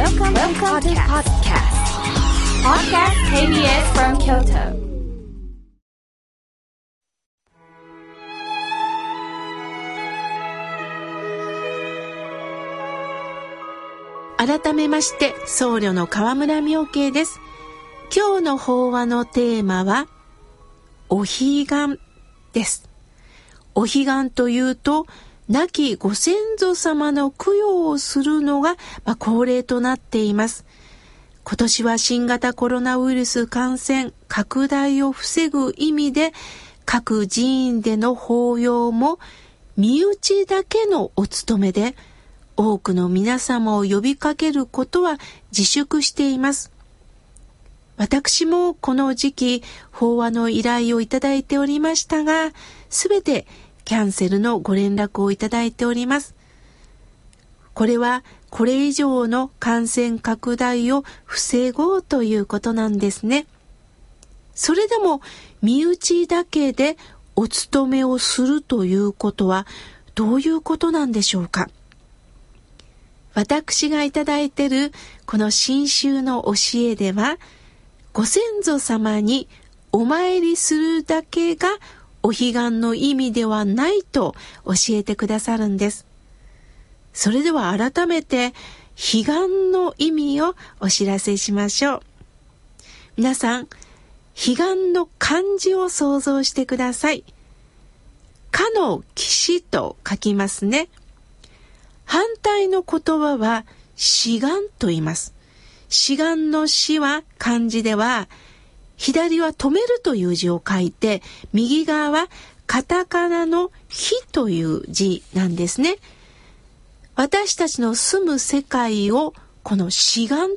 Welcome, Welcome to podcast. Podcast KBS from Kyoto. 改めまして僧侶の河村明慶です今日の法話のテーマはお彼岸ですお彼岸というと亡きご先祖様の供養をするのが、まあ、恒例となっています。今年は新型コロナウイルス感染拡大を防ぐ意味で各寺院での法要も身内だけのお務めで多くの皆様を呼びかけることは自粛しています。私もこの時期法話の依頼をいただいておりましたが、すべてキャンセルのご連絡をいただいております。これはこれ以上の感染拡大を防ごうということなんですね。それでも身内だけでお勤めをするということはどういうことなんでしょうか私がいただいてるこの新宗の教えではご先祖様にお参りするだけがお彼岸の意味ではないと教えてくださるんです。それでは改めて彼岸の意味をお知らせしましょう。皆さん、彼岸の漢字を想像してください。かの騎士と書きますね。反対の言葉は志願と言います。志願の死は漢字では左は止めるという字を書いて、右側はカタカナの火という字なんですね。私たちの住む世界をこの志願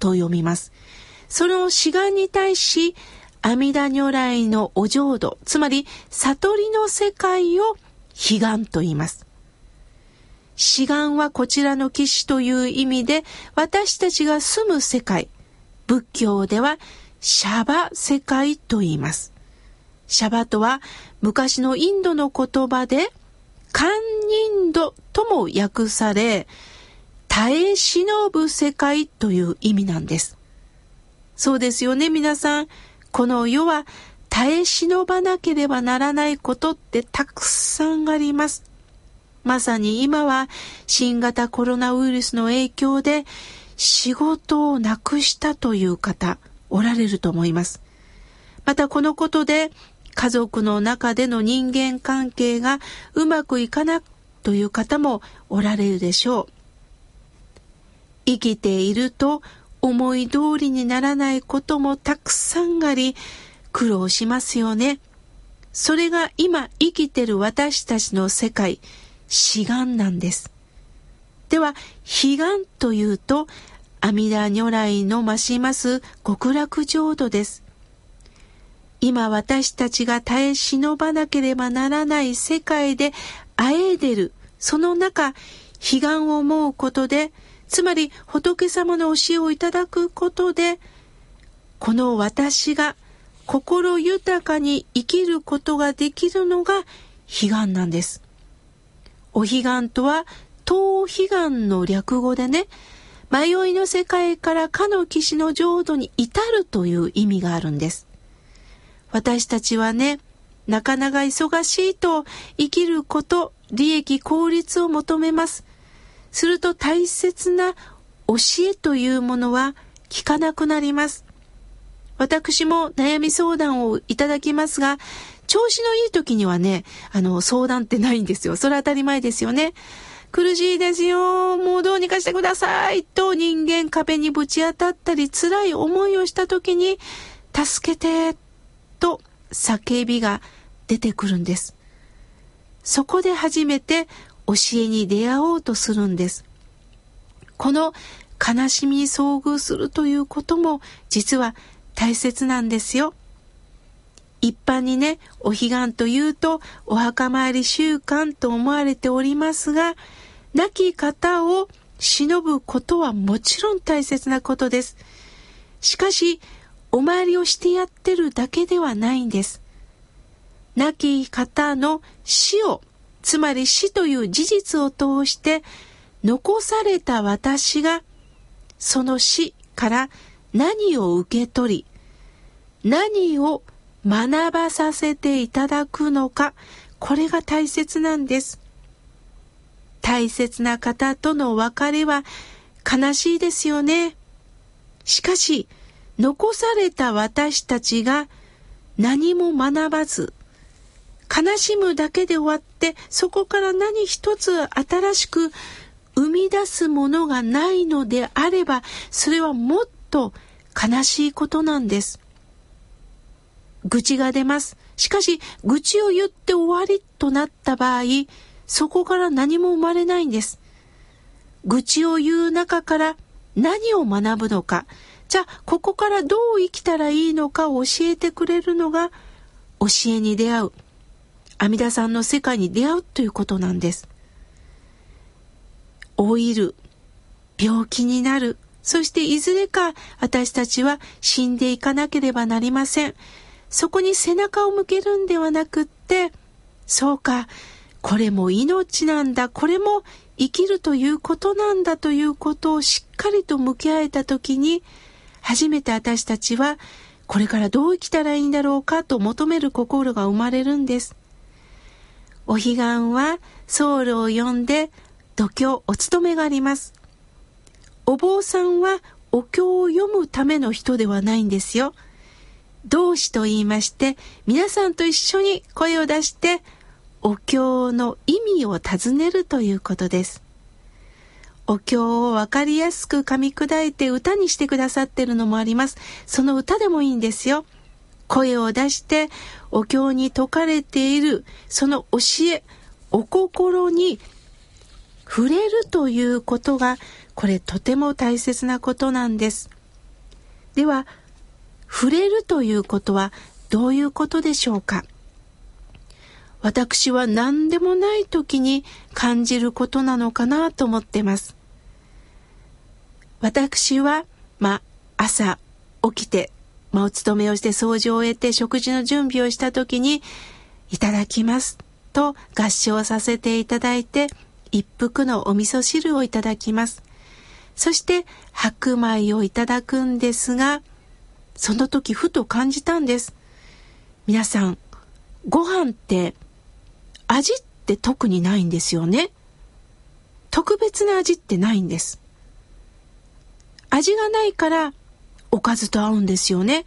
と読みます。その志願に対し、阿弥陀如来のお浄土、つまり悟りの世界を悲願と言います。志願はこちらの騎士という意味で、私たちが住む世界、仏教ではシャバ世界と言います。シャバとは昔のインドの言葉で、堪忍度とも訳され、耐え忍ぶ世界という意味なんです。そうですよね、皆さん。この世は耐え忍ばなければならないことってたくさんあります。まさに今は新型コロナウイルスの影響で仕事をなくしたという方、おられると思います。またこのことで家族の中での人間関係がうまくいかなという方もおられるでしょう。生きていると思い通りにならないこともたくさんあり苦労しますよね。それが今生きてる私たちの世界、志願なんです。では、悲願というと阿弥陀如来の増します極楽浄土です。今私たちが耐え忍ばなければならない世界であえでる、その中、悲願を思うことで、つまり仏様の教えをいただくことで、この私が心豊かに生きることができるのが悲願なんです。お彼岸とは、東彼岸の略語でね、迷いの世界からかの騎士の浄土に至るという意味があるんです。私たちはね、なかなか忙しいと生きること、利益効率を求めます。すると大切な教えというものは聞かなくなります。私も悩み相談をいただきますが、調子のいい時にはね、あの、相談ってないんですよ。それ当たり前ですよね。苦しいですよ。もうどうにかしてください。と人間壁にぶち当たったり辛い思いをした時に、助けて、と叫びが出てくるんです。そこで初めて教えに出会おうとするんです。この悲しみに遭遇するということも実は大切なんですよ。一般にね、お彼岸というとお墓参り習慣と思われておりますが、亡き方を忍ぶことはもちろん大切なことです。しかし、お参りをしてやってるだけではないんです。亡き方の死を、つまり死という事実を通して、残された私がその死から何を受け取り、何を学ばさせていただくのか、これが大切なんです。大切な方との別れは悲しいですよね。しかし、残された私たちが何も学ばず、悲しむだけで終わって、そこから何一つ新しく生み出すものがないのであれば、それはもっと悲しいことなんです。愚痴が出ます。しかし、愚痴を言って終わりとなった場合、そこから何も生まれないんです。愚痴を言う中から何を学ぶのか、じゃあ、ここからどう生きたらいいのかを教えてくれるのが、教えに出会う。阿弥陀さんの世界に出会うということなんです。老いる、病気になる、そしていずれか私たちは死んでいかなければなりません。そこに背中を向けるんではなくって、そうか、これも命なんだ、これも生きるということなんだということをしっかりと向き合えたときに、初めて私たちはこれからどう生きたらいいんだろうかと求める心が生まれるんです。お彼岸はソウルを呼んで度胸お務めがあります。お坊さんはお経を読むための人ではないんですよ。同志と言いまして、皆さんと一緒に声を出して、お経の意味を尋ねるということです。お経をわかりやすく噛み砕いて歌にしてくださってるのもあります。その歌でもいいんですよ。声を出してお経に説かれているその教え、お心に触れるということがこれとても大切なことなんです。では、触れるということはどういうことでしょうか？私は何でもない時に感じることなのかなと思ってます。私は、まあ、朝起きて、まあ、お勤めをして掃除を終えて食事の準備をした時に、いただきますと合唱させていただいて、一服のお味噌汁をいただきます。そして白米をいただくんですが、その時ふと感じたんです。皆さん、ご飯って味って特にないんですよね。特別な味ってないんです。味がないからおかずと合うんですよね。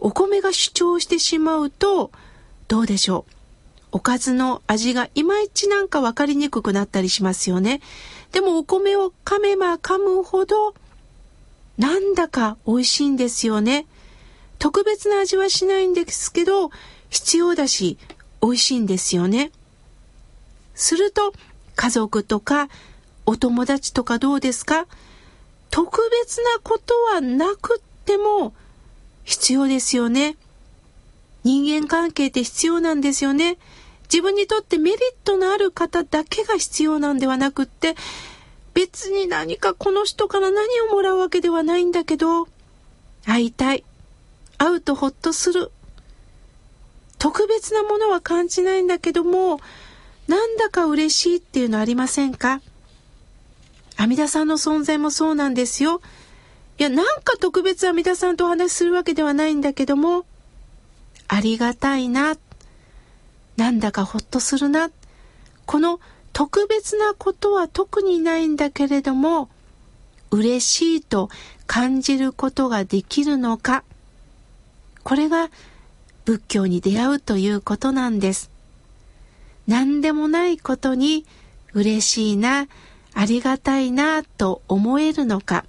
お米が主張してしまうとどうでしょう。おかずの味がいまいちなんかわかりにくくなったりしますよね。でもお米を噛めば噛むほどなんだか美味しいんですよね。特別な味はしないんですけど必要だし美味しいんですよね。すると家族とかお友達とかどうですか？特別なことはなくっても必要ですよね。人間関係って必要なんですよね。自分にとってメリットのある方だけが必要なんではなくって、別に何かこの人から何をもらうわけではないんだけど、会いたい。会うとほっとする。特別なものは感じないんだけども、なんだか嬉しいっていうのありませんか？阿弥陀さんの存在もそうなんですよ。いや、なんか特別阿弥陀さんとお話しするわけではないんだけども、ありがたいな。なんだかほっとするな。この特別なことは特にないんだけれども、嬉しいと感じることができるのか？これが仏教に出会うということなんです。何でもないことに嬉しいな、ありがたいなと思えるのか。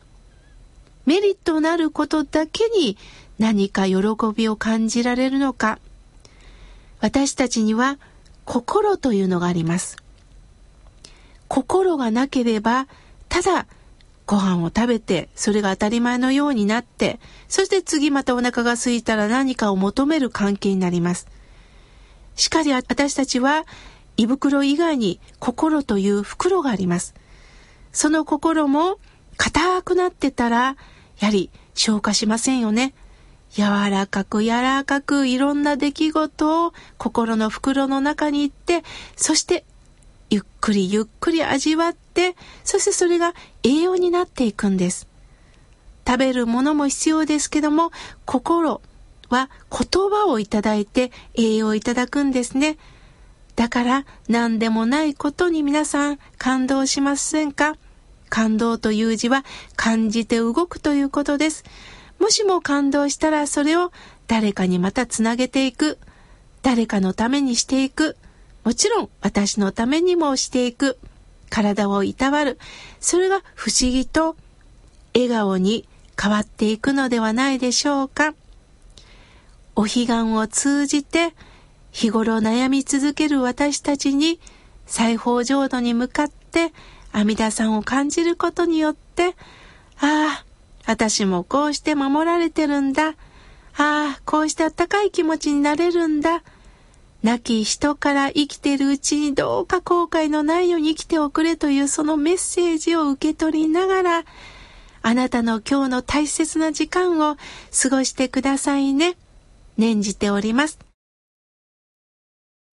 メリットのあることだけに何か喜びを感じられるのか。私たちには心というのがあります。心がなければ、ただご飯を食べて、それが当たり前のようになって、そして次またお腹が空いたら何かを求める関係になります。しかり私たちは胃袋以外に心という袋があります。その心も硬くなってたら、やはり消化しませんよね。柔らかく柔らかくいろんな出来事を心の袋の中に行って、そしてゆっくりゆっくり味わって、そしてそれが栄養になっていくんです。食べるものも必要ですけども、心は言葉をいただいて栄養をいただくんですね。だから何でもないことに皆さん感動しませんか？感動という字は感じて動くということです。もしも感動したらそれを誰かにまたつなげていく。誰かのためにしていく。もちろん私のためにもしていく。体をいたわる。それが不思議と笑顔に変わっていくのではないでしょうか。お彼岸を通じて日頃悩み続ける私たちに裁縫浄土に向かって阿弥陀さんを感じることによって、ああ、私もこうして守られてるんだ。ああ、こうしてあったかい気持ちになれるんだ。亡き人から生きているうちにどうか後悔のないように生きておくれというそのメッセージを受け取りながら、あなたの今日の大切な時間を過ごしてくださいね。念じております。